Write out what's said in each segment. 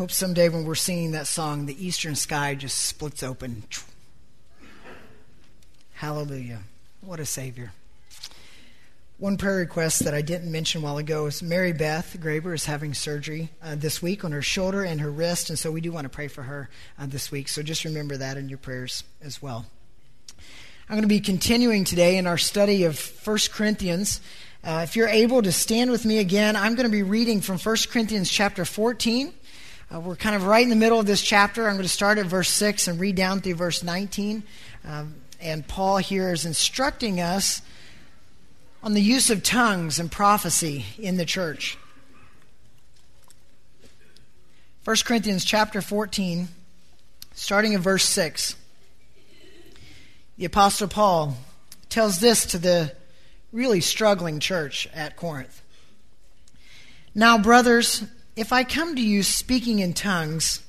hope someday when we're singing that song, the eastern sky just splits open. Hallelujah. What a Savior. One prayer request that I didn't mention a while ago is Mary Beth Graber is having surgery uh, this week on her shoulder and her wrist, and so we do want to pray for her uh, this week. So just remember that in your prayers as well. I'm going to be continuing today in our study of 1 Corinthians. Uh, if you're able to stand with me again, I'm going to be reading from 1 Corinthians chapter 14. Uh, we're kind of right in the middle of this chapter. I'm going to start at verse 6 and read down through verse 19. Um, and Paul here is instructing us on the use of tongues and prophecy in the church. 1 Corinthians chapter 14, starting in verse 6. The Apostle Paul tells this to the really struggling church at Corinth. Now, brothers, if I come to you speaking in tongues,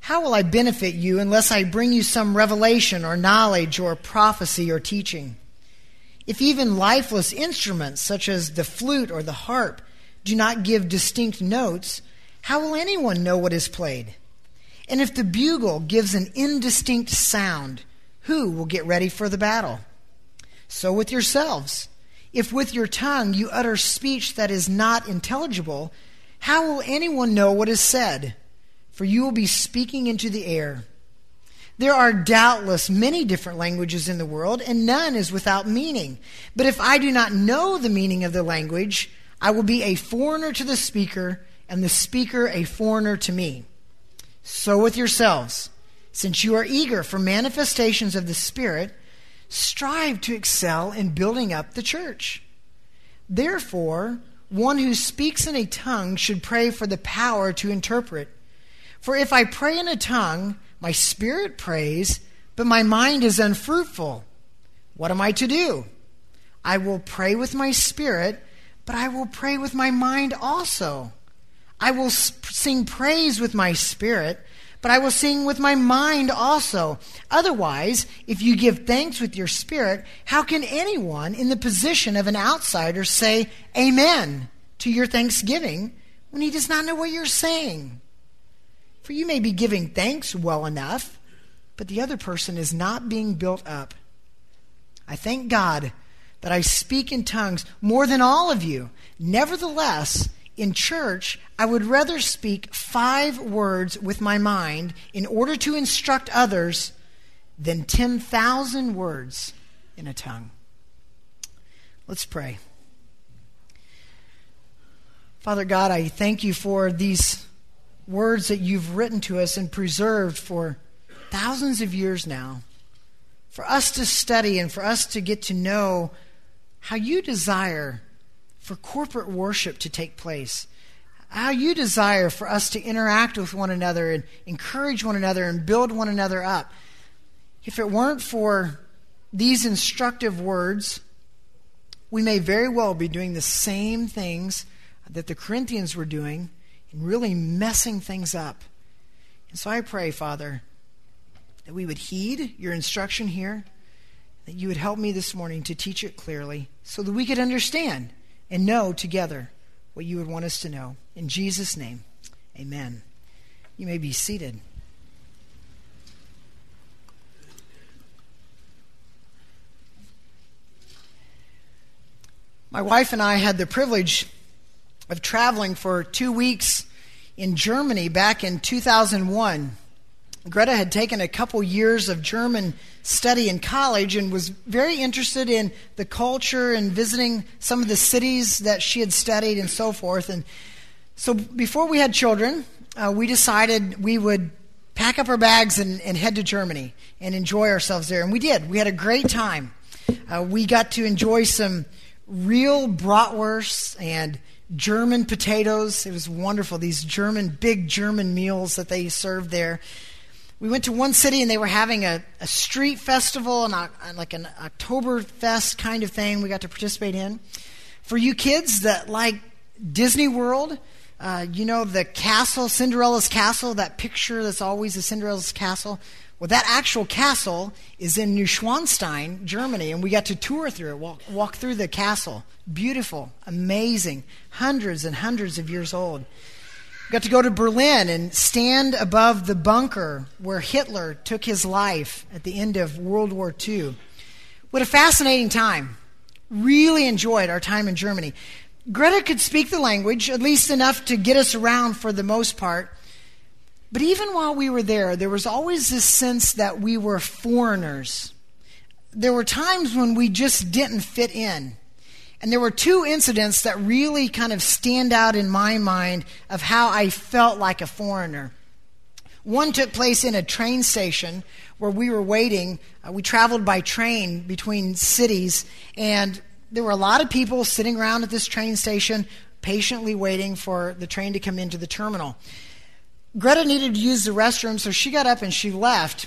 how will I benefit you unless I bring you some revelation or knowledge or prophecy or teaching? If even lifeless instruments such as the flute or the harp do not give distinct notes, how will anyone know what is played? And if the bugle gives an indistinct sound, who will get ready for the battle? So with yourselves. If with your tongue you utter speech that is not intelligible, how will anyone know what is said? For you will be speaking into the air. There are doubtless many different languages in the world, and none is without meaning. But if I do not know the meaning of the language, I will be a foreigner to the speaker, and the speaker a foreigner to me. So with yourselves, since you are eager for manifestations of the Spirit, strive to excel in building up the church. Therefore, one who speaks in a tongue should pray for the power to interpret. For if I pray in a tongue, my spirit prays, but my mind is unfruitful. What am I to do? I will pray with my spirit, but I will pray with my mind also. I will sing praise with my spirit, but I will sing with my mind also. Otherwise, if you give thanks with your spirit, how can anyone in the position of an outsider say amen to your thanksgiving when he does not know what you're saying? For you may be giving thanks well enough, but the other person is not being built up. I thank God that I speak in tongues more than all of you. Nevertheless, in church, I would rather speak five words with my mind in order to instruct others than 10,000 words in a tongue. Let's pray. Father God, I thank you for these words that you've written to us and preserved for thousands of years now, for us to study and for us to get to know how you desire for corporate worship to take place, how you desire for us to interact with one another and encourage one another and build one another up. If it weren't for these instructive words, we may very well be doing the same things that the Corinthians were doing and really messing things up. And so I pray, Father, that we would heed your instruction here, that you would help me this morning to teach it clearly so that we could understand and know together what you would want us to know. In Jesus' name, amen. You may be seated. My wife and I had the privilege of traveling for two weeks in Germany back in 2001. Greta had taken a couple years of German study in college and was very interested in the culture and visiting some of the cities that she had studied and so forth. And so before we had children, uh, we decided we would pack up our bags and, and, head to Germany and enjoy ourselves there. And we did. We had a great time. Uh, we got to enjoy some real bratwurst and German potatoes. It was wonderful. These German, big German meals that they served there. We went to one city and they were having a, a street festival and like an Oktoberfest kind of thing we got to participate in. For you kids that like Disney World, uh, you know the castle, Cinderella's castle, that picture that's always a Cinderella's castle. Well, that actual castle is in Neuschwanstein, Germany, and we got to tour through it, walk, walk through the castle. Beautiful, amazing, hundreds and hundreds of years old. We got to go to Berlin and stand above the bunker where Hitler took his life at the end of World War II. What a fascinating time. Really enjoyed our time in Germany. Greta could speak the language, at least enough to get us around for the most part. But even while we were there, there was always this sense that we were foreigners. There were times when we just didn't fit in. And there were two incidents that really kind of stand out in my mind of how I felt like a foreigner. One took place in a train station where we were waiting. Uh, we traveled by train between cities, and there were a lot of people sitting around at this train station patiently waiting for the train to come into the terminal. Greta needed to use the restroom, so she got up and she left.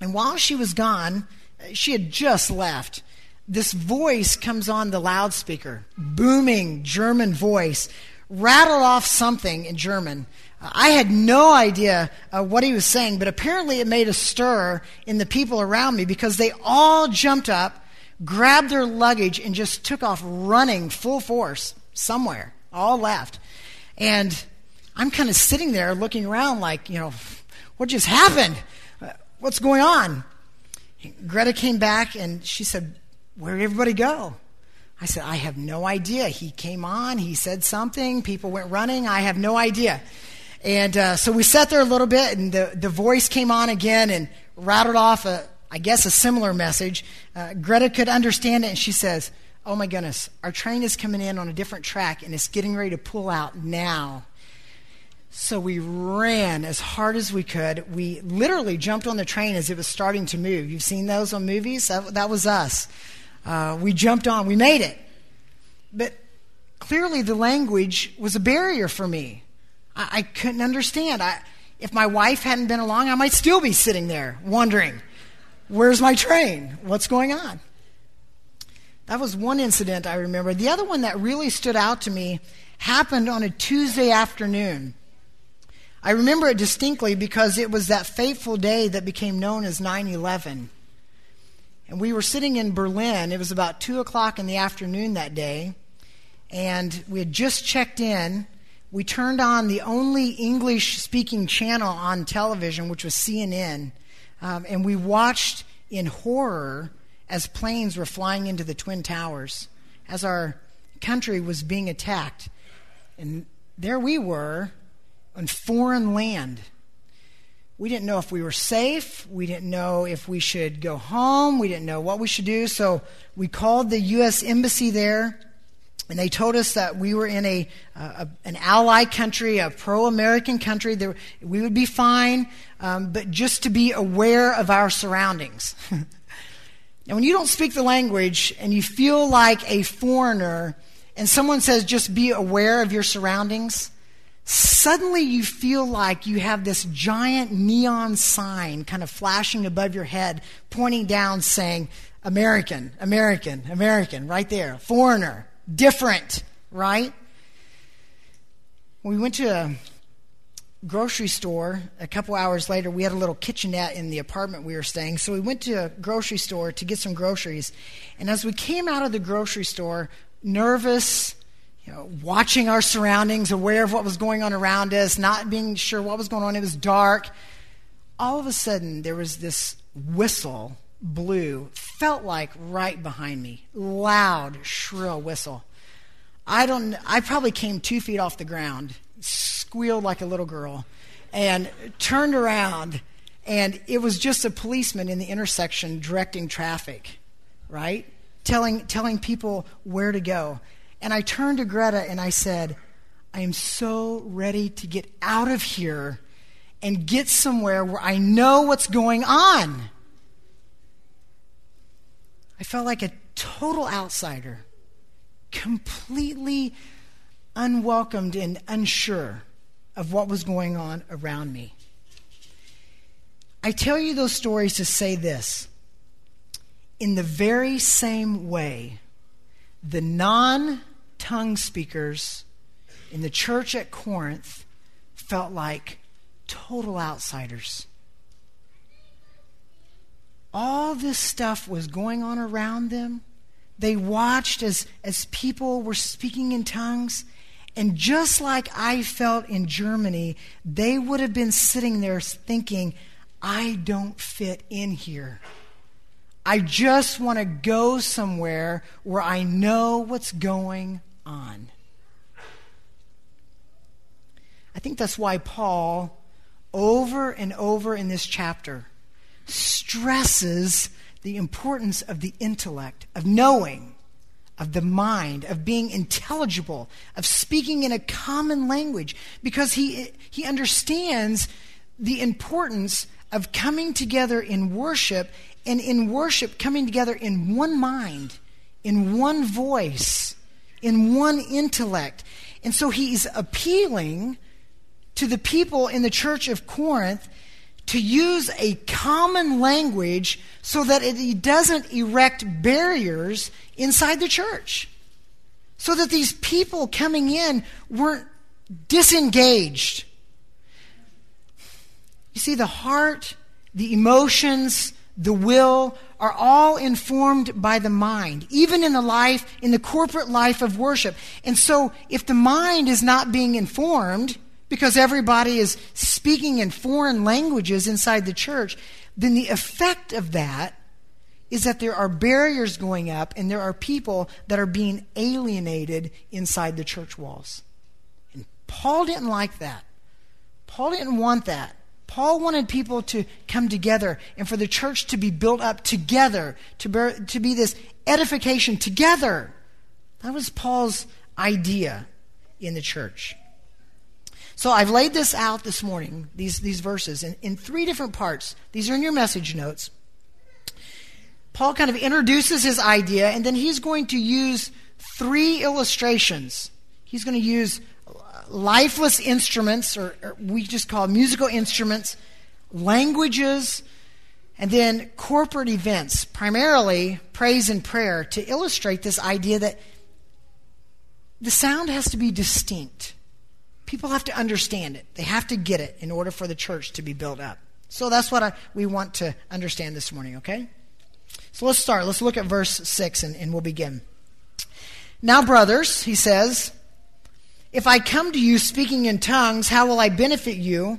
And while she was gone, she had just left. This voice comes on the loudspeaker, booming German voice, rattled off something in German. I had no idea uh, what he was saying, but apparently it made a stir in the people around me because they all jumped up grabbed their luggage, and just took off running full force somewhere, all left. And I'm kind of sitting there looking around like, you know, what just happened? Uh, what's going on? Greta came back and she said, Where did everybody go? I said, I have no idea. He came on, he said something, people went running, I have no idea. And uh, so we sat there a little bit, and the, the voice came on again and rattled off a, I guess, a similar message. Uh, Greta could understand it, and she says, Oh my goodness, our train is coming in on a different track, and it's getting ready to pull out now. So we ran as hard as we could. We literally jumped on the train as it was starting to move. You've seen those on movies? That, that was us. Uh, we jumped on, we made it. But clearly, the language was a barrier for me. I, I couldn't understand. I, if my wife hadn't been along, I might still be sitting there wondering Where's my train? What's going on? That was one incident I remember. The other one that really stood out to me happened on a Tuesday afternoon. I remember it distinctly because it was that fateful day that became known as 9 11. And we were sitting in Berlin. It was about 2 o'clock in the afternoon that day. And we had just checked in. We turned on the only English speaking channel on television, which was CNN. Um, and we watched in horror as planes were flying into the Twin Towers, as our country was being attacked. And there we were on foreign land. We didn't know if we were safe. We didn't know if we should go home. We didn't know what we should do. So we called the U.S. Embassy there and they told us that we were in a, uh, a an ally country, a pro-American country. There, we would be fine, um, but just to be aware of our surroundings. now, when you don't speak the language and you feel like a foreigner, and someone says just be aware of your surroundings, suddenly you feel like you have this giant neon sign kind of flashing above your head, pointing down, saying, American, American, American, right there, foreigner different, right? We went to a grocery store a couple hours later. We had a little kitchenette in the apartment we were staying. So we went to a grocery store to get some groceries. And as we came out of the grocery store, nervous, you know, watching our surroundings, aware of what was going on around us, not being sure what was going on, it was dark. All of a sudden, there was this whistle blew, felt like right behind me. Loud, shrill whistle. I don't I probably came two feet off the ground, squealed like a little girl, and turned around and it was just a policeman in the intersection directing traffic, right? Telling telling people where to go. And I turned to Greta and I said, I am so ready to get out of here and get somewhere where I know what's going on. I felt like a total outsider, completely unwelcomed and unsure of what was going on around me. I tell you those stories to say this. In the very same way, the non tongue speakers in the church at Corinth felt like total outsiders all this stuff was going on around them. They watched as, as people were speaking in tongues, And just like I felt in Germany, they would have been sitting there thinking, I don't fit in here. I just want to go somewhere where I know what's going on. I think that's why Paul, over and over in this chapter, stresses the importance of the intellect, of knowing, of the mind, of being intelligible, of speaking in a common language, because he, he understands the importance of coming together in worship, and in worship, coming together in one mind, in one voice, in one intellect. And so he's appealing to the people in the church of Corinth to use a common language so that it doesn't erect barriers inside the church. So that these people coming in weren't disengaged. You see, the heart, the emotions, the will are all informed by the mind, even in the life, in the corporate life of worship. And so, if the mind is not being informed, because everybody is speaking in foreign languages inside the church, then the effect of that is that there are barriers going up and there are people that are being alienated inside the church walls. And Paul didn't like that. Paul didn't want that. Paul wanted people to come together and for the church to be built up together, to, bear, to be this edification together. That was Paul's idea in the church. So I've laid this out this morning, these, these verses, in, in three different parts. These are in your message notes. Paul kind of introduces his idea, and then he's going to use three illustrations. He's going to use lifeless instruments, or, or we just call musical instruments, languages, and then corporate events, primarily praise and prayer, to illustrate this idea that the sound has to be distinct. People have to understand it. They have to get it in order for the church to be built up. So that's what I, we want to understand this morning, okay? So let's start. Let's look at verse 6 and, and we'll begin. Now, brothers, he says, if I come to you speaking in tongues, how will I benefit you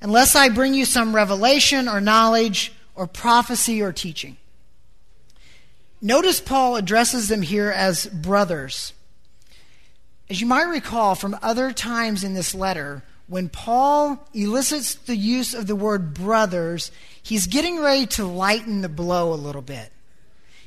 unless I bring you some revelation or knowledge or prophecy or teaching? Notice Paul addresses them here as brothers. As you might recall from other times in this letter, when Paul elicits the use of the word brothers, he's getting ready to lighten the blow a little bit.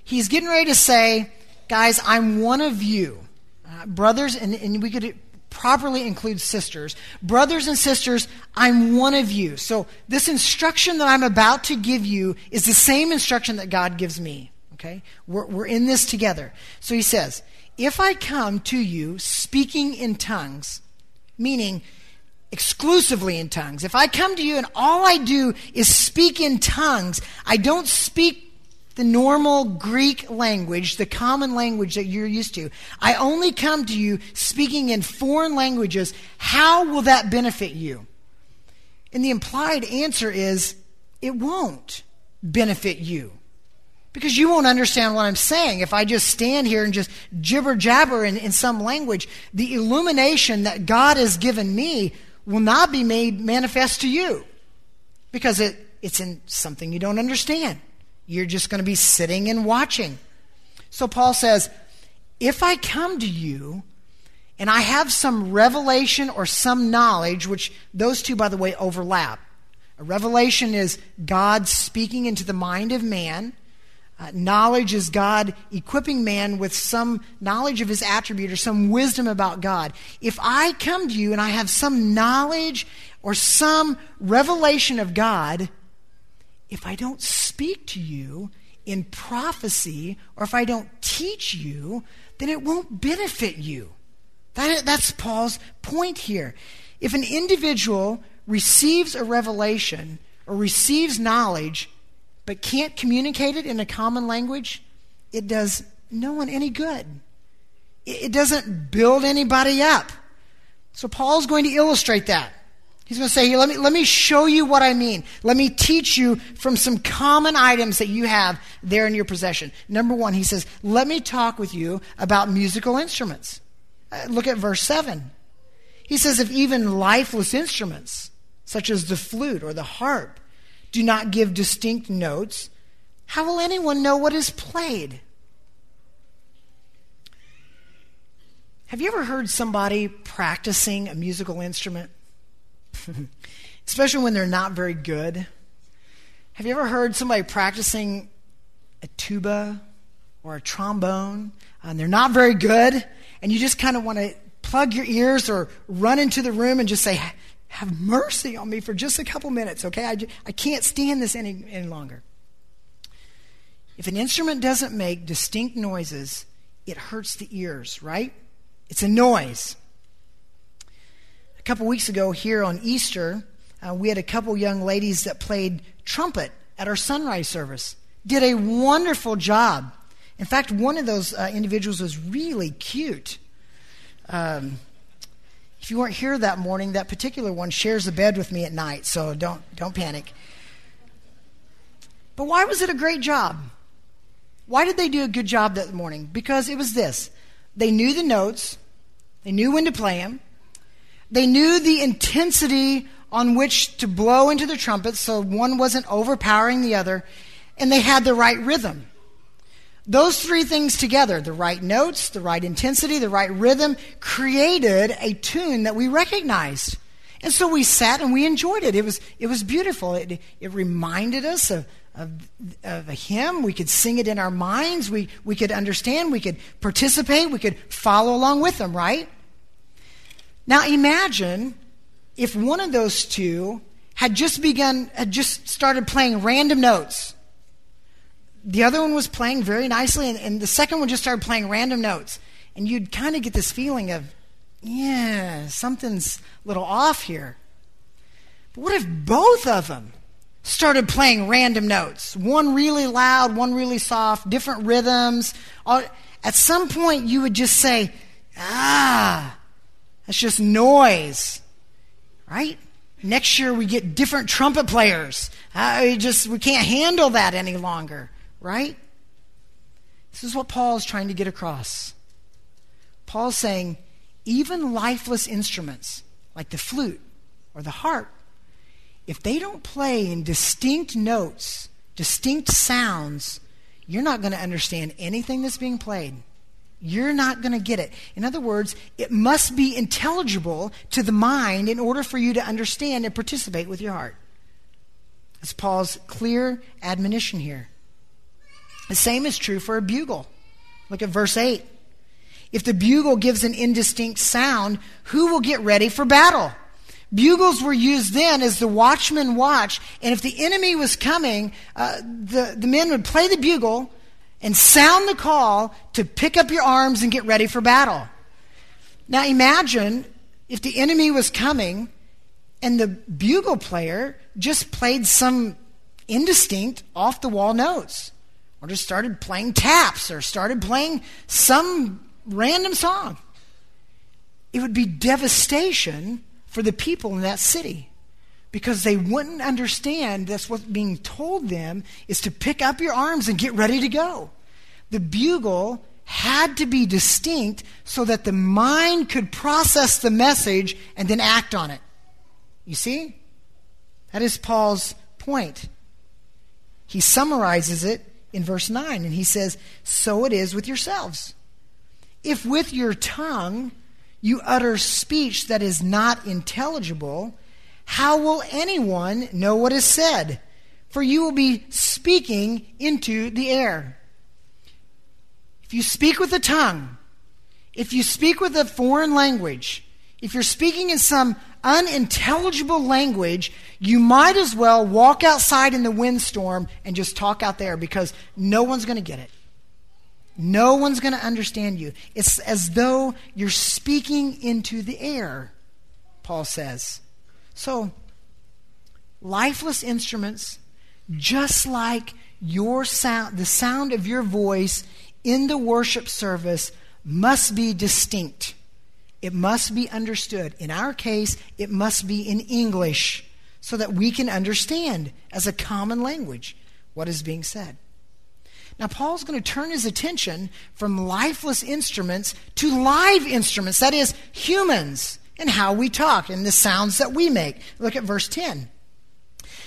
He's getting ready to say, guys, I'm one of you. Uh, brothers, and, and we could properly include sisters. Brothers and sisters, I'm one of you. So this instruction that I'm about to give you is the same instruction that God gives me. Okay? We're, we're in this together. So he says, if I come to you speaking in tongues, meaning exclusively in tongues, if I come to you and all I do is speak in tongues, I don't speak the normal Greek language, the common language that you're used to. I only come to you speaking in foreign languages. How will that benefit you? And the implied answer is it won't benefit you. Because you won't understand what I'm saying. If I just stand here and just jibber jabber in, in some language, the illumination that God has given me will not be made manifest to you. Because it, it's in something you don't understand. You're just going to be sitting and watching. So Paul says, if I come to you and I have some revelation or some knowledge, which those two, by the way, overlap. A revelation is God speaking into the mind of man. Uh, knowledge is God equipping man with some knowledge of his attribute or some wisdom about God. If I come to you and I have some knowledge or some revelation of God, if I don't speak to you in prophecy or if I don't teach you, then it won't benefit you. That, that's Paul's point here. If an individual receives a revelation or receives knowledge, but can't communicate it in a common language, it does no one any good. It doesn't build anybody up. So Paul's going to illustrate that. He's going to say, Here, let me, let me show you what I mean. Let me teach you from some common items that you have there in your possession. Number one, he says, Let me talk with you about musical instruments. Uh, look at verse 7. He says, If even lifeless instruments, such as the flute or the harp, do not give distinct notes, how will anyone know what is played? Have you ever heard somebody practicing a musical instrument? Especially when they're not very good. Have you ever heard somebody practicing a tuba or a trombone and they're not very good and you just kind of want to plug your ears or run into the room and just say, Have mercy on me for just a couple minutes, okay? I, I can't stand this any, any longer. If an instrument doesn't make distinct noises, it hurts the ears, right? It's a noise. Couple weeks ago, here on Easter, uh, we had a couple young ladies that played trumpet at our sunrise service. Did a wonderful job. In fact, one of those uh, individuals was really cute. Um, if you weren't here that morning, that particular one shares a bed with me at night, so don't, don't panic. But why was it a great job? Why did they do a good job that morning? Because it was this they knew the notes, they knew when to play them, they knew the intensity on which to blow into the trumpets so one wasn't overpowering the other, and they had the right rhythm. Those three things together, the right notes, the right intensity, the right rhythm, created a tune that we recognized. And so we sat and we enjoyed it. It was, it was beautiful. It, it reminded us of, of, of a hymn. We could sing it in our minds. We, we could understand. We could participate. We could follow along with them, right? Now imagine if one of those two had just begun, had just started playing random notes. The other one was playing very nicely, and, and the second one just started playing random notes. And you'd kind of get this feeling of, yeah, something's a little off here. But what if both of them started playing random notes? One really loud, one really soft, different rhythms. At some point, you would just say, ah, that's just noise, right? Next year we get different trumpet players. Uh, we just we can't handle that any longer, right? This is what Paul is trying to get across. Paul's saying even lifeless instruments like the flute or the harp, if they don't play in distinct notes, distinct sounds, you're not going to understand anything that's being played. You're not going to get it. In other words, it must be intelligible to the mind in order for you to understand and participate with your heart. That's Paul's clear admonition here. The same is true for a bugle. Look at verse 8. If the bugle gives an indistinct sound, who will get ready for battle? Bugles were used then as the watchman watch, and if the enemy was coming, uh, the, the men would play the bugle and sound the call to pick up your arms and get ready for battle. Now imagine if the enemy was coming and the bugle player just played some indistinct, off the wall notes, or just started playing taps, or started playing some random song. It would be devastation for the people in that city because they wouldn't understand that's what's being told them is to pick up your arms and get ready to go. The bugle had to be distinct so that the mind could process the message and then act on it. You see? That is Paul's point. He summarizes it in verse 9 and he says, So it is with yourselves. If with your tongue you utter speech that is not intelligible, how will anyone know what is said? For you will be speaking into the air. If you speak with the tongue, if you speak with a foreign language, if you're speaking in some unintelligible language, you might as well walk outside in the windstorm and just talk out there because no one's going to get it. No one's going to understand you. It's as though you're speaking into the air, Paul says. So, lifeless instruments, just like your sound, the sound of your voice in the worship service, must be distinct. It must be understood. In our case, it must be in English so that we can understand as a common language what is being said. Now, Paul's going to turn his attention from lifeless instruments to live instruments, that is, humans, and how we talk and the sounds that we make. Look at verse 10.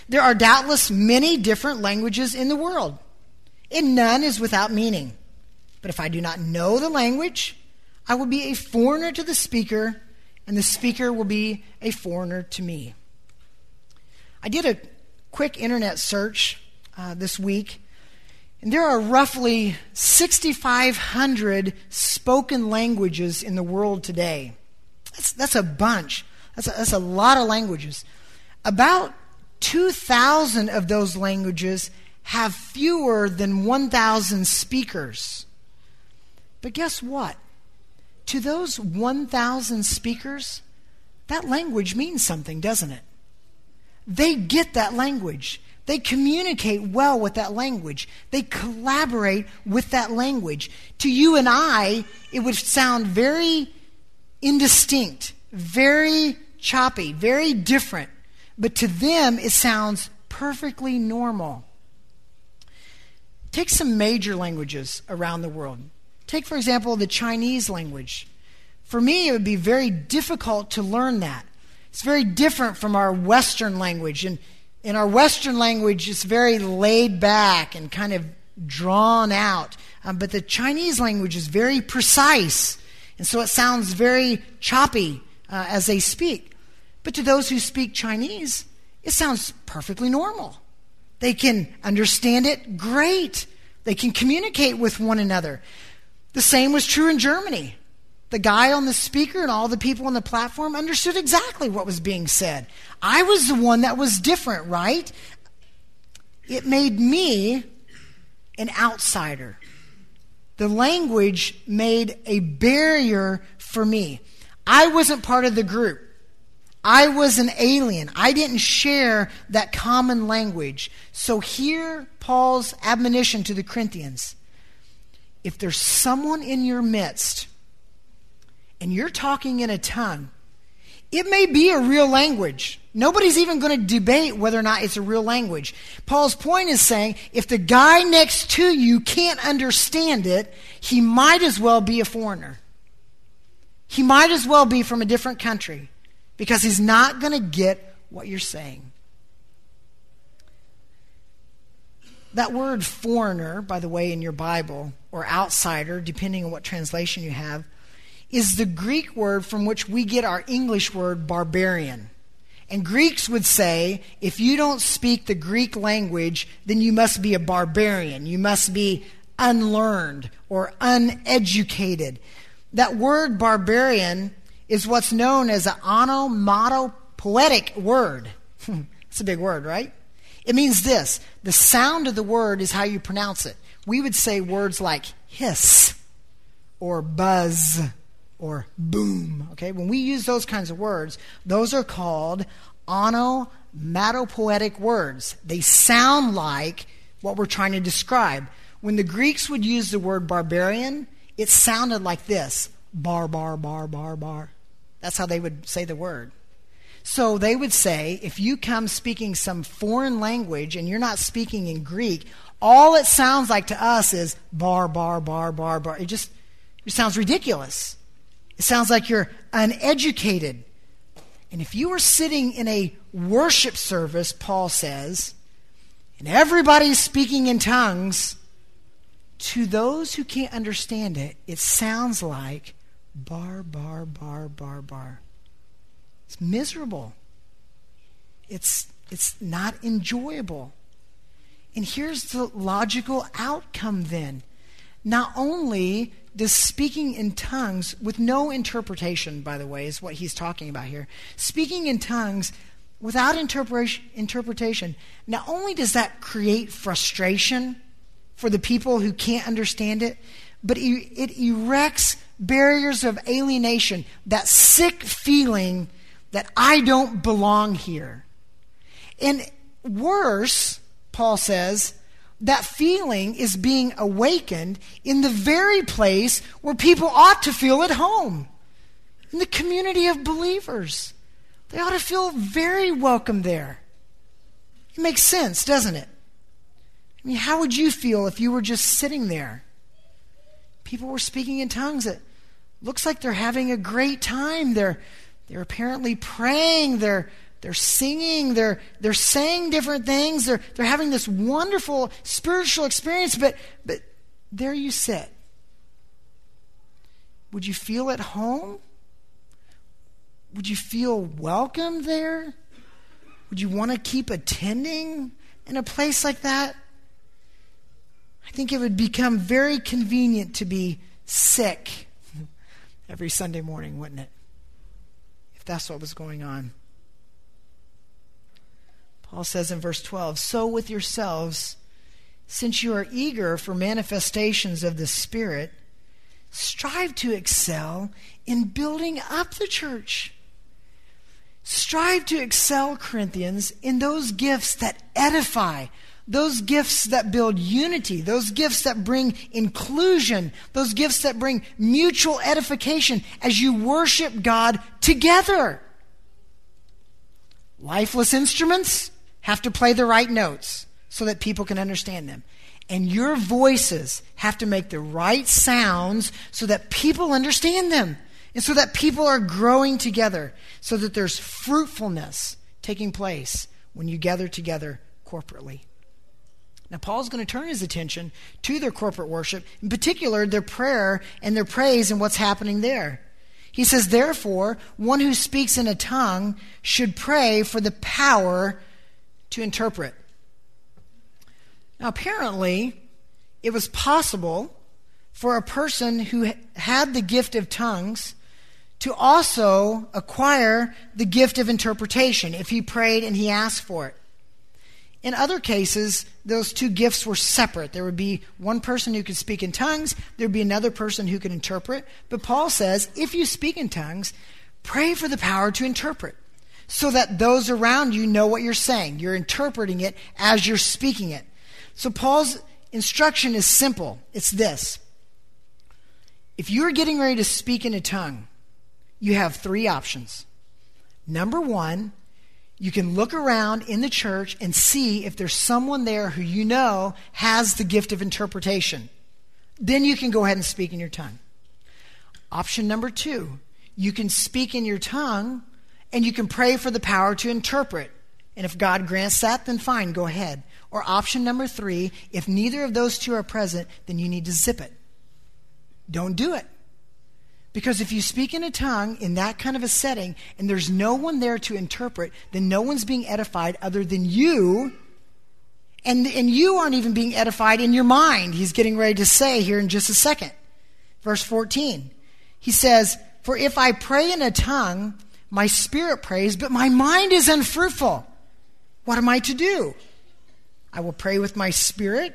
There are doubtless many different languages in the world, and none is without meaning. But if I do not know the language, I will be a foreigner to the speaker, and the speaker will be a foreigner to me. I did a quick internet search uh, this week, and there are roughly 6,500 spoken languages in the world today. That's, that's a bunch. That's a, that's a lot of languages. About 2,000 of those languages have fewer than 1,000 speakers. But guess what? To those 1,000 speakers, that language means something, doesn't it? They get that language. They communicate well with that language. They collaborate with that language. To you and I, it would sound very indistinct, very choppy, very different. But to them, it sounds perfectly normal. Take some major languages around the world. Take, for example, the Chinese language. For me, it would be very difficult to learn that. It's very different from our Western language. And in our Western language, it's very laid back and kind of drawn out. Um, but the Chinese language is very precise. And so it sounds very choppy uh, as they speak. But to those who speak Chinese, it sounds perfectly normal. They can understand it great. They can communicate with one another. The same was true in Germany. The guy on the speaker and all the people on the platform understood exactly what was being said. I was the one that was different, right? It made me an outsider. The language made a barrier for me. I wasn't part of the group. I was an alien. I didn't share that common language. So, hear Paul's admonition to the Corinthians if there's someone in your midst and you're talking in a tongue, it may be a real language. Nobody's even going to debate whether or not it's a real language. Paul's point is saying if the guy next to you can't understand it, he might as well be a foreigner. He might as well be from a different country because he's not going to get what you're saying. That word foreigner, by the way, in your Bible, or outsider, depending on what translation you have, is the Greek word from which we get our English word barbarian. And Greeks would say, if you don't speak the Greek language, then you must be a barbarian. You must be unlearned or uneducated. That word barbarian is what's known as an onomatopoetic word. it's a big word, right? It means this the sound of the word is how you pronounce it. We would say words like hiss or buzz or boom. Okay, when we use those kinds of words, those are called onomatopoetic words. They sound like what we're trying to describe. When the Greeks would use the word barbarian, it sounded like this bar, bar, bar, bar, bar. That's how they would say the word. So they would say if you come speaking some foreign language and you're not speaking in Greek, all it sounds like to us is bar, bar, bar, bar, bar. It just it sounds ridiculous. It sounds like you're uneducated. And if you were sitting in a worship service, Paul says, and everybody's speaking in tongues, to those who can't understand it, it sounds like bar, bar, bar, bar, bar. It's miserable. It's, it's not enjoyable. And here's the logical outcome then. Not only does speaking in tongues, with no interpretation, by the way, is what he's talking about here, speaking in tongues without interpretation, not only does that create frustration for the people who can't understand it, but it erects barriers of alienation, that sick feeling that I don't belong here. And worse, Paul says, that feeling is being awakened in the very place where people ought to feel at home in the community of believers. They ought to feel very welcome there. It makes sense, doesn't it? I mean, how would you feel if you were just sitting there? People were speaking in tongues. It looks like they're having a great time. They're, they're apparently praying. They're, they're singing. They're, they're saying different things. They're, they're having this wonderful spiritual experience, but, but there you sit. Would you feel at home? Would you feel welcome there? Would you want to keep attending in a place like that? I think it would become very convenient to be sick every Sunday morning, wouldn't it? If that's what was going on. Paul says in verse 12, So with yourselves, since you are eager for manifestations of the Spirit, strive to excel in building up the church. Strive to excel, Corinthians, in those gifts that edify, those gifts that build unity, those gifts that bring inclusion, those gifts that bring mutual edification as you worship God together. Lifeless instruments have to play the right notes so that people can understand them. And your voices have to make the right sounds so that people understand them. And so that people are growing together, so that there's fruitfulness taking place when you gather together corporately. Now, Paul's going to turn his attention to their corporate worship, in particular, their prayer and their praise and what's happening there. He says, Therefore, one who speaks in a tongue should pray for the power to interpret. Now, apparently, it was possible for a person who had the gift of tongues to also acquire the gift of interpretation if he prayed and he asked for it. In other cases, those two gifts were separate. There would be one person who could speak in tongues, there would be another person who could interpret. But Paul says if you speak in tongues, pray for the power to interpret so that those around you know what you're saying. You're interpreting it as you're speaking it. So Paul's instruction is simple it's this if you're getting ready to speak in a tongue, you have three options. Number one, you can look around in the church and see if there's someone there who you know has the gift of interpretation. Then you can go ahead and speak in your tongue. Option number two, you can speak in your tongue and you can pray for the power to interpret. And if God grants that, then fine, go ahead. Or option number three, if neither of those two are present, then you need to zip it. Don't do it. Because if you speak in a tongue in that kind of a setting and there's no one there to interpret, then no one's being edified other than you. And, and you aren't even being edified in your mind, he's getting ready to say here in just a second. Verse 14. He says, For if I pray in a tongue, my spirit prays, but my mind is unfruitful. What am I to do? I will pray with my spirit,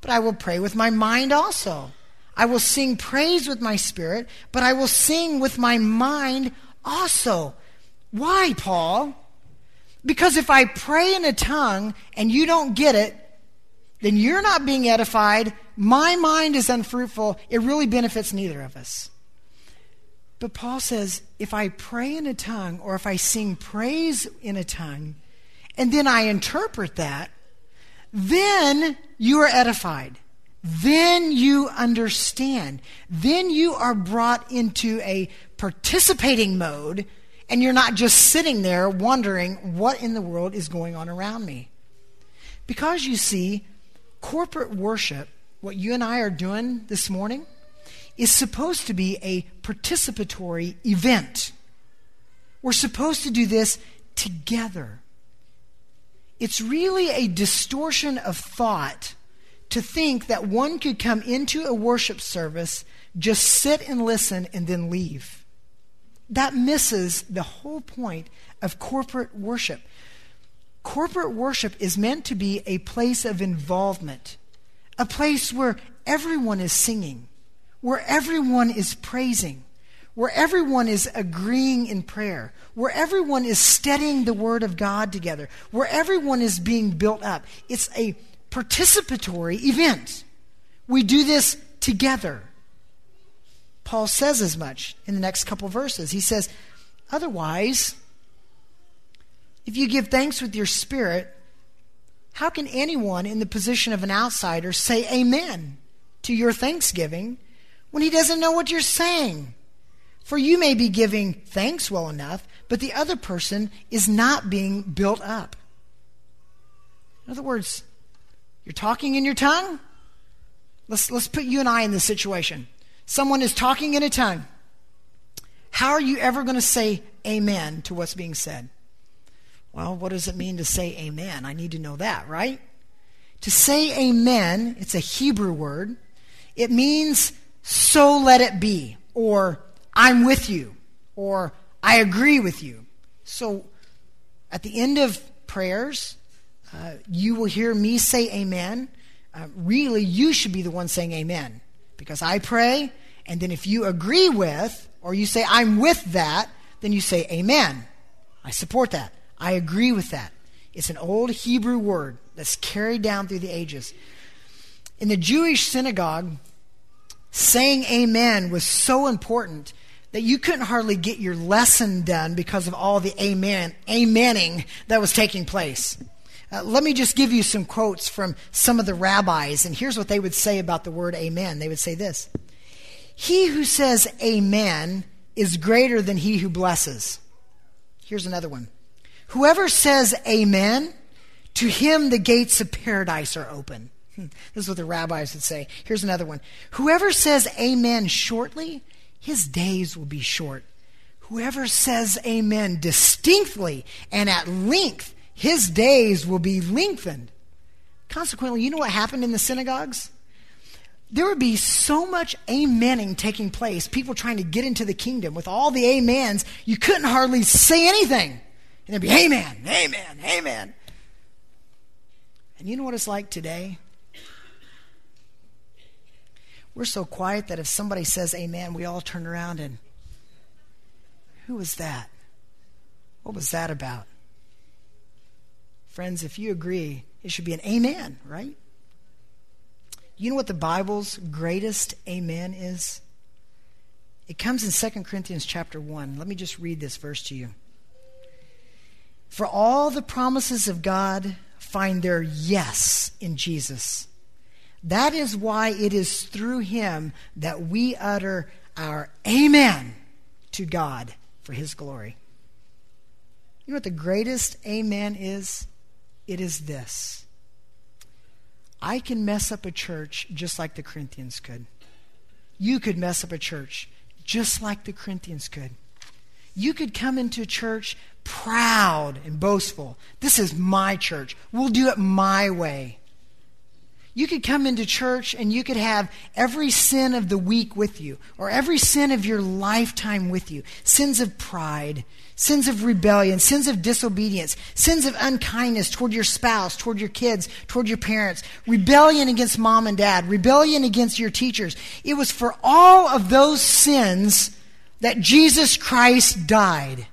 but I will pray with my mind also. I will sing praise with my spirit, but I will sing with my mind also. Why, Paul? Because if I pray in a tongue and you don't get it, then you're not being edified. My mind is unfruitful. It really benefits neither of us. But Paul says if I pray in a tongue or if I sing praise in a tongue and then I interpret that, then you are edified then you understand. Then you are brought into a participating mode, and you're not just sitting there wondering what in the world is going on around me. Because you see, corporate worship, what you and I are doing this morning, is supposed to be a participatory event. We're supposed to do this together. It's really a distortion of thought to think that one could come into a worship service, just sit and listen, and then leave. That misses the whole point of corporate worship. Corporate worship is meant to be a place of involvement, a place where everyone is singing, where everyone is praising, where everyone is agreeing in prayer, where everyone is studying the Word of God together, where everyone is being built up. It's a participatory event. We do this together. Paul says as much in the next couple verses. He says, Otherwise, if you give thanks with your spirit, How can anyone in the position of an outsider say amen to your thanksgiving when he doesn't know what you're saying? For you may be giving thanks well enough, but the other person is not being built up. In other words, you're talking in your tongue. Let's, let's put you and I in this situation. Someone is talking in a tongue. How are you ever going to say amen to what's being said? Well, what does it mean to say amen? I need to know that, right? To say amen, it's a Hebrew word. It means so let it be, or I'm with you, or I agree with you. So at the end of prayers, uh, you will hear me say amen. Uh, really, you should be the one saying amen because I pray, and then if you agree with, or you say I'm with that, then you say amen. I support that. I agree with that. It's an old Hebrew word that's carried down through the ages. In the Jewish synagogue, saying amen was so important that you couldn't hardly get your lesson done because of all the amen, amening that was taking place. Uh, let me just give you some quotes from some of the rabbis, and here's what they would say about the word amen. They would say this He who says amen is greater than he who blesses. Here's another one Whoever says amen, to him the gates of paradise are open. Hmm, this is what the rabbis would say. Here's another one. Whoever says amen shortly, his days will be short. Whoever says amen distinctly and at length, his days will be lengthened. Consequently, you know what happened in the synagogues? There would be so much amening taking place, people trying to get into the kingdom with all the amens, you couldn't hardly say anything. And there'd be, Amen, Amen, Amen. And you know what it's like today? We're so quiet that if somebody says Amen, we all turn around and, Who was that? What was that about? Friends, if you agree, it should be an Amen, right? You know what the Bible's greatest Amen is? It comes in 2 Corinthians chapter 1. Let me just read this verse to you. For all the promises of God find their yes in Jesus. That is why it is through him that we utter our amen to God for his glory. You know what the greatest amen is? It is this I can mess up a church just like the Corinthians could. You could mess up a church just like the Corinthians could. You could come into a church proud and boastful. This is my church. We'll do it my way. You could come into church and you could have every sin of the week with you, or every sin of your lifetime with you sins of pride, sins of rebellion, sins of disobedience, sins of unkindness toward your spouse, toward your kids, toward your parents, rebellion against mom and dad, rebellion against your teachers. It was for all of those sins that Jesus Christ died.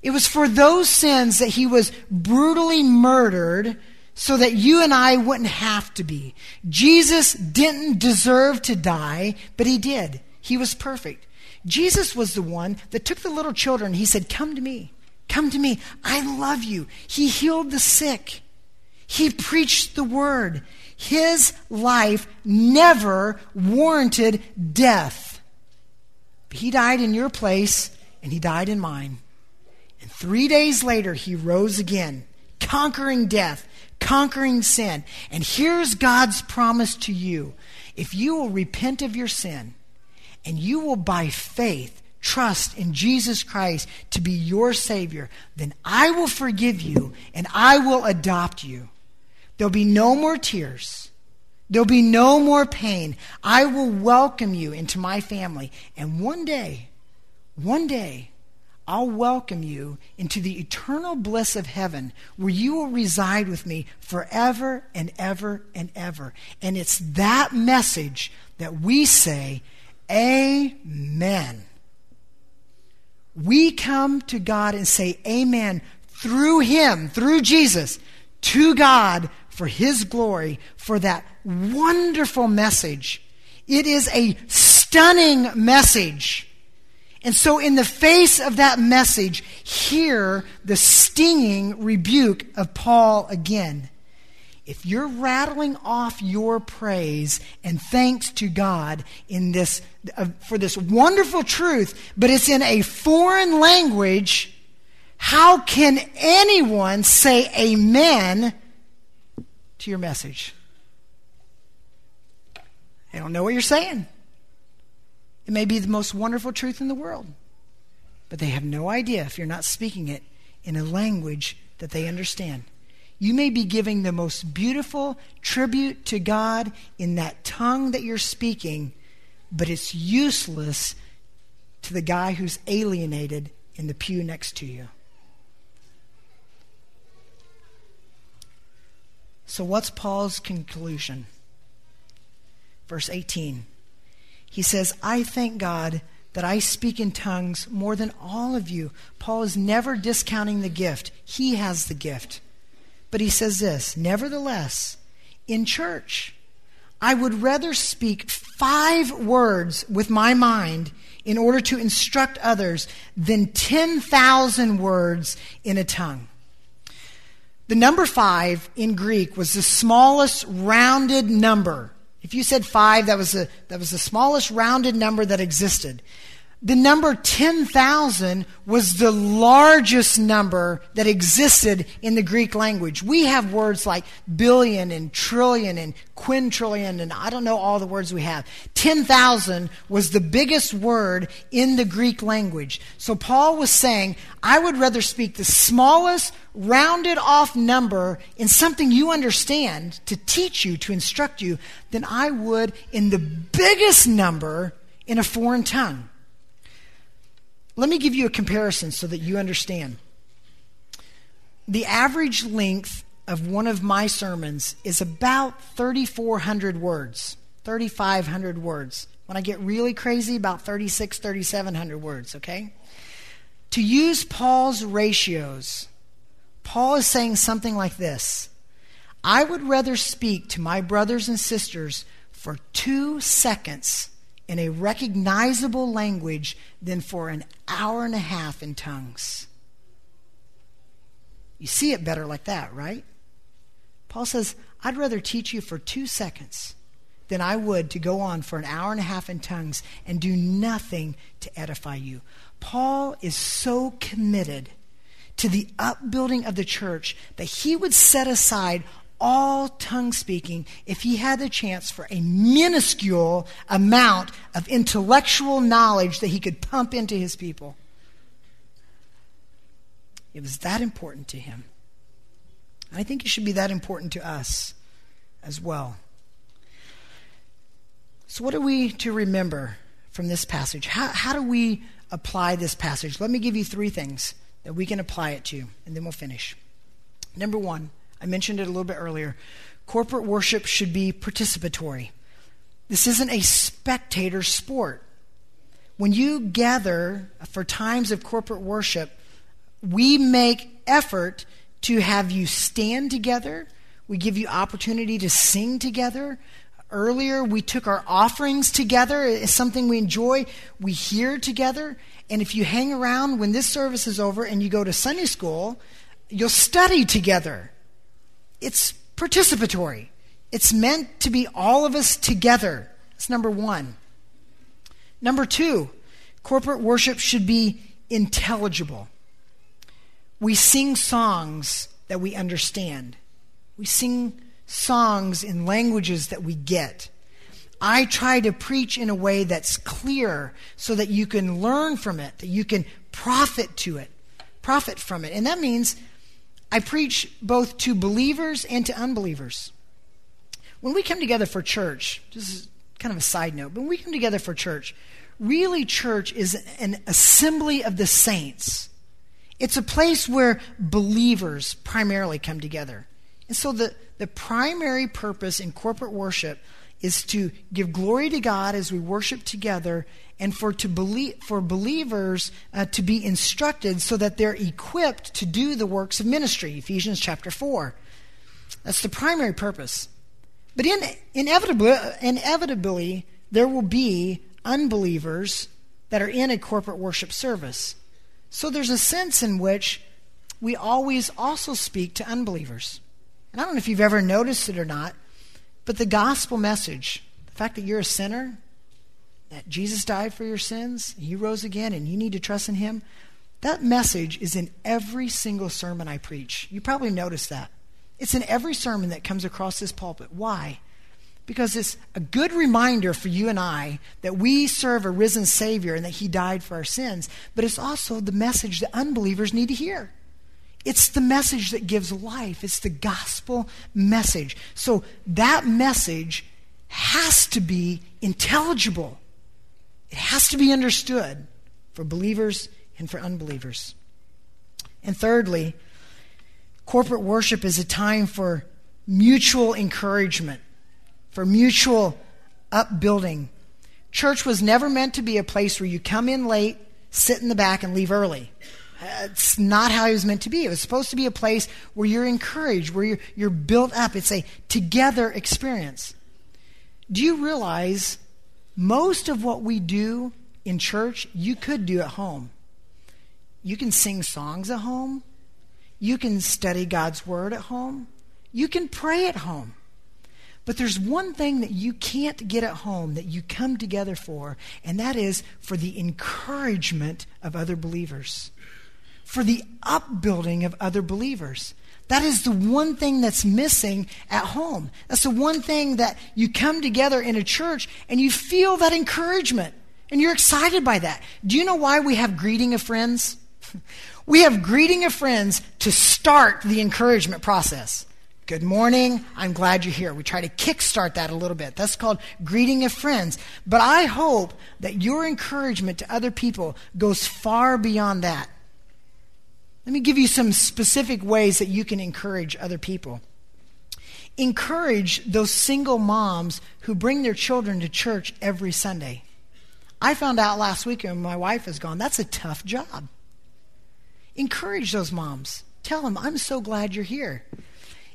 It was for those sins that he was brutally murdered so that you and I wouldn't have to be. Jesus didn't deserve to die, but he did. He was perfect. Jesus was the one that took the little children. He said, Come to me. Come to me. I love you. He healed the sick. He preached the word. His life never warranted death. He died in your place, and he died in mine. And three days later, he rose again, conquering death, conquering sin. And here's God's promise to you if you will repent of your sin and you will, by faith, trust in Jesus Christ to be your Savior, then I will forgive you and I will adopt you. There'll be no more tears. There'll be no more pain. I will welcome you into my family. And one day, one day, I'll welcome you into the eternal bliss of heaven where you will reside with me forever and ever and ever. And it's that message that we say, Amen. We come to God and say, Amen, through Him, through Jesus, to God for His glory, for that wonderful message. It is a stunning message. And so, in the face of that message, hear the stinging rebuke of Paul again. if you're rattling off your praise and thanks to God in this uh, for this wonderful truth, but it's in a foreign language, how can anyone say amen to your message? They don't know what you're saying. It may be the most wonderful truth in the world, but they have no idea if you're not speaking it in a language that they understand. You may be giving the most beautiful tribute to God in that tongue that you're speaking, but it's useless to the guy who's alienated in the pew next to you. So, what's Paul's conclusion? Verse 18. He says, I thank God that I speak in tongues more than all of you. Paul is never discounting the gift, he has the gift. But he says this Nevertheless, in church, I would rather speak five words with my mind in order to instruct others than 10,000 words in a tongue. The number five in Greek was the smallest rounded number. If you said five, that was, the, that was the smallest rounded number that existed. The number 10,000 was the largest number that existed in the Greek language. We have words like billion and trillion and quintillion, and I don't know all the words we have. 10,000 was the biggest word in the Greek language. So Paul was saying, I would rather speak the smallest, rounded off number in something you understand to teach you, to instruct you, than I would in the biggest number in a foreign tongue. Let me give you a comparison so that you understand. The average length of one of my sermons is about 3,400 words, 3,500 words. When I get really crazy, about 36, 3,700 words, okay? To use Paul's ratios, Paul is saying something like this I would rather speak to my brothers and sisters for two seconds in a recognizable language than for an hour and a half in tongues. You see it better like that, right? Paul says, I'd rather teach you for two seconds than I would to go on for an hour and a half in tongues and do nothing to edify you. Paul is so committed to the upbuilding of the church that he would set aside all tongue speaking if he had the chance for a minuscule amount of intellectual knowledge that he could pump into his people. It was that important to him. I think it should be that important to us as well. So, what are we to remember from this passage? How, how do we apply this passage? Let me give you three things that we can apply it to, and then we'll finish. Number one, I mentioned it a little bit earlier. Corporate worship should be participatory. This isn't a spectator sport. When you gather for times of corporate worship, we make effort to have you stand together. We give you opportunity to sing together. Earlier, we took our offerings together. It's something we enjoy. We hear together. And if you hang around when this service is over and you go to Sunday school, you'll study together it's participatory. It's meant to be all of us together. That's number one. Number two, corporate worship should be intelligible. We sing songs that we understand. We sing songs in languages that we get. I try to preach in a way that's clear so that you can learn from it, that you can profit to it, profit from it. And that means I preach both to believers and to unbelievers. When we come together for church, this is kind of a side note, but when we come together for church, really church is an assembly of the saints. It's a place where believers primarily come together. And so the, the primary purpose in corporate worship is to give glory to God as we worship together and for, to believe, for believers uh, to be instructed so that they're equipped to do the works of ministry. Ephesians chapter 4. That's the primary purpose. But in, inevitably, inevitably, there will be unbelievers that are in a corporate worship service. So there's a sense in which we always also speak to unbelievers. And I don't know if you've ever noticed it or not, but the gospel message, the fact that you're a sinner, that Jesus died for your sins, he rose again, and you need to trust in him, that message is in every single sermon I preach. You probably noticed that. It's in every sermon that comes across this pulpit. Why? Because it's a good reminder for you and I that we serve a risen Savior and that He died for our sins, but it's also the message that unbelievers need to hear. It's the message that gives life, it's the gospel message. So that message has to be intelligible, it has to be understood for believers and for unbelievers. And thirdly, corporate worship is a time for mutual encouragement, for mutual upbuilding. Church was never meant to be a place where you come in late, sit in the back, and leave early. It's not how it was meant to be. It was supposed to be a place where you're encouraged, where you're, you're built up. It's a together experience. Do you realize most of what we do in church, you could do at home? You can sing songs at home. You can study God's Word at home. You can pray at home. But there's one thing that you can't get at home that you come together for, and that is for the encouragement of other believers, for the upbuilding of other believers. That is the one thing that's missing at home. That's the one thing that you come together in a church and you feel that encouragement and you're excited by that. Do you know why we have greeting of friends? We have greeting of friends to start the encouragement process. Good morning. I'm glad you're here. We try to kickstart that a little bit. That's called greeting of friends. But I hope that your encouragement to other people goes far beyond that. Let me give you some specific ways that you can encourage other people. Encourage those single moms who bring their children to church every Sunday. I found out last week when my wife is gone, that's a tough job. Encourage those moms. Tell them, I'm so glad you're here.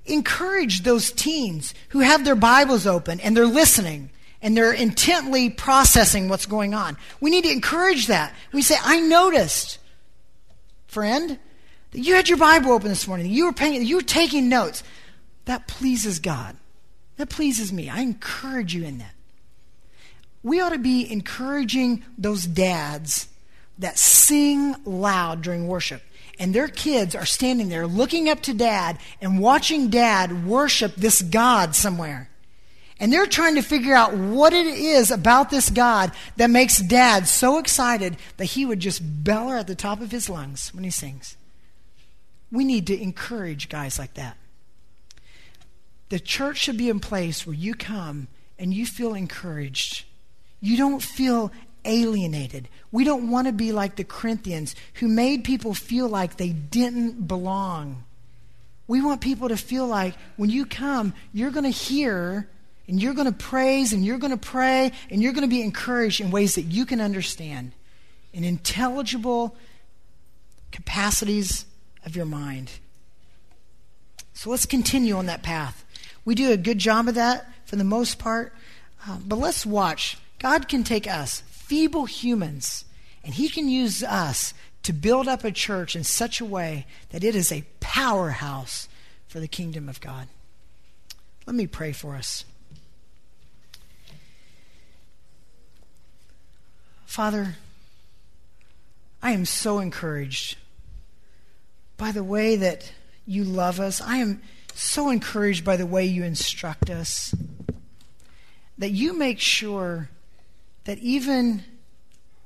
Encourage those teens who have their Bibles open and they're listening and they're intently processing what's going on. We need to encourage that. We say, I noticed, friend, that you had your Bible open this morning. You were paying, you were taking notes. That pleases God. That pleases me. I encourage you in that. We ought to be encouraging those dads that sing loud during worship and their kids are standing there looking up to dad and watching dad worship this God somewhere. And they're trying to figure out what it is about this God that makes dad so excited that he would just bellow at the top of his lungs when he sings. We need to encourage guys like that. The church should be in place where you come and you feel encouraged. You don't feel alienated. We don't want to be like the Corinthians who made people feel like they didn't belong. We want people to feel like when you come, you're going to hear and you're going to praise and you're going to pray and you're going to be encouraged in ways that you can understand in intelligible capacities of your mind. So let's continue on that path. We do a good job of that for the most part, uh, but let's watch. God can take us, feeble humans, and He can use us to build up a church in such a way that it is a powerhouse for the kingdom of God. Let me pray for us. Father, I am so encouraged by the way that you love us. I am so encouraged by the way you instruct us. That you make sure that even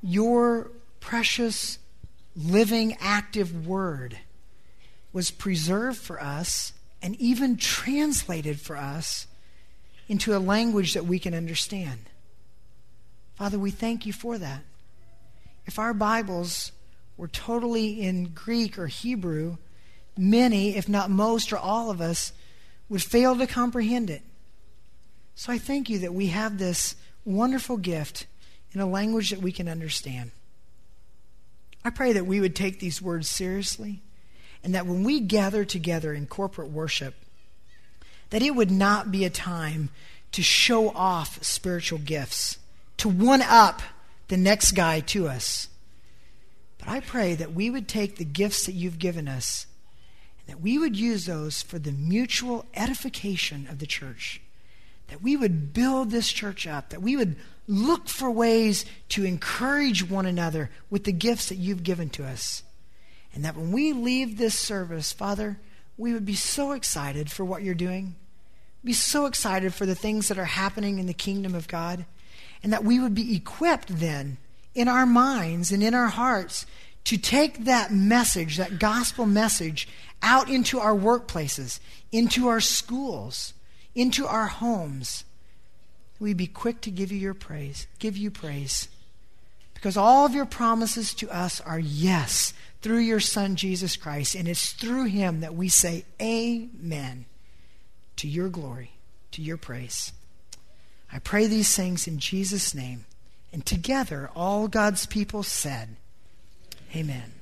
your precious, living, active word was preserved for us and even translated for us into a language that we can understand. Father, we thank you for that. If our Bibles were totally in Greek or Hebrew, many, if not most or all of us, would fail to comprehend it. So I thank you that we have this wonderful gift in a language that we can understand. I pray that we would take these words seriously and that when we gather together in corporate worship, that it would not be a time to show off spiritual gifts, to one up the next guy to us. But I pray that we would take the gifts that you've given us that we would use those for the mutual edification of the church. That we would build this church up, that we would look for ways to encourage one another with the gifts that you've given to us. And that when we leave this service, Father, we would be so excited for what you're doing, be so excited for the things that are happening in the kingdom of God, and that we would be equipped then in our minds and in our hearts to take that message, that gospel message, out into our workplaces, into our schools, into our homes. We be quick to give you your praise, give you praise. Because all of your promises to us are yes through your Son, Jesus Christ. And it's through him that we say, Amen, to your glory, to your praise. I pray these things in Jesus' name. And together, all God's people said, Amen.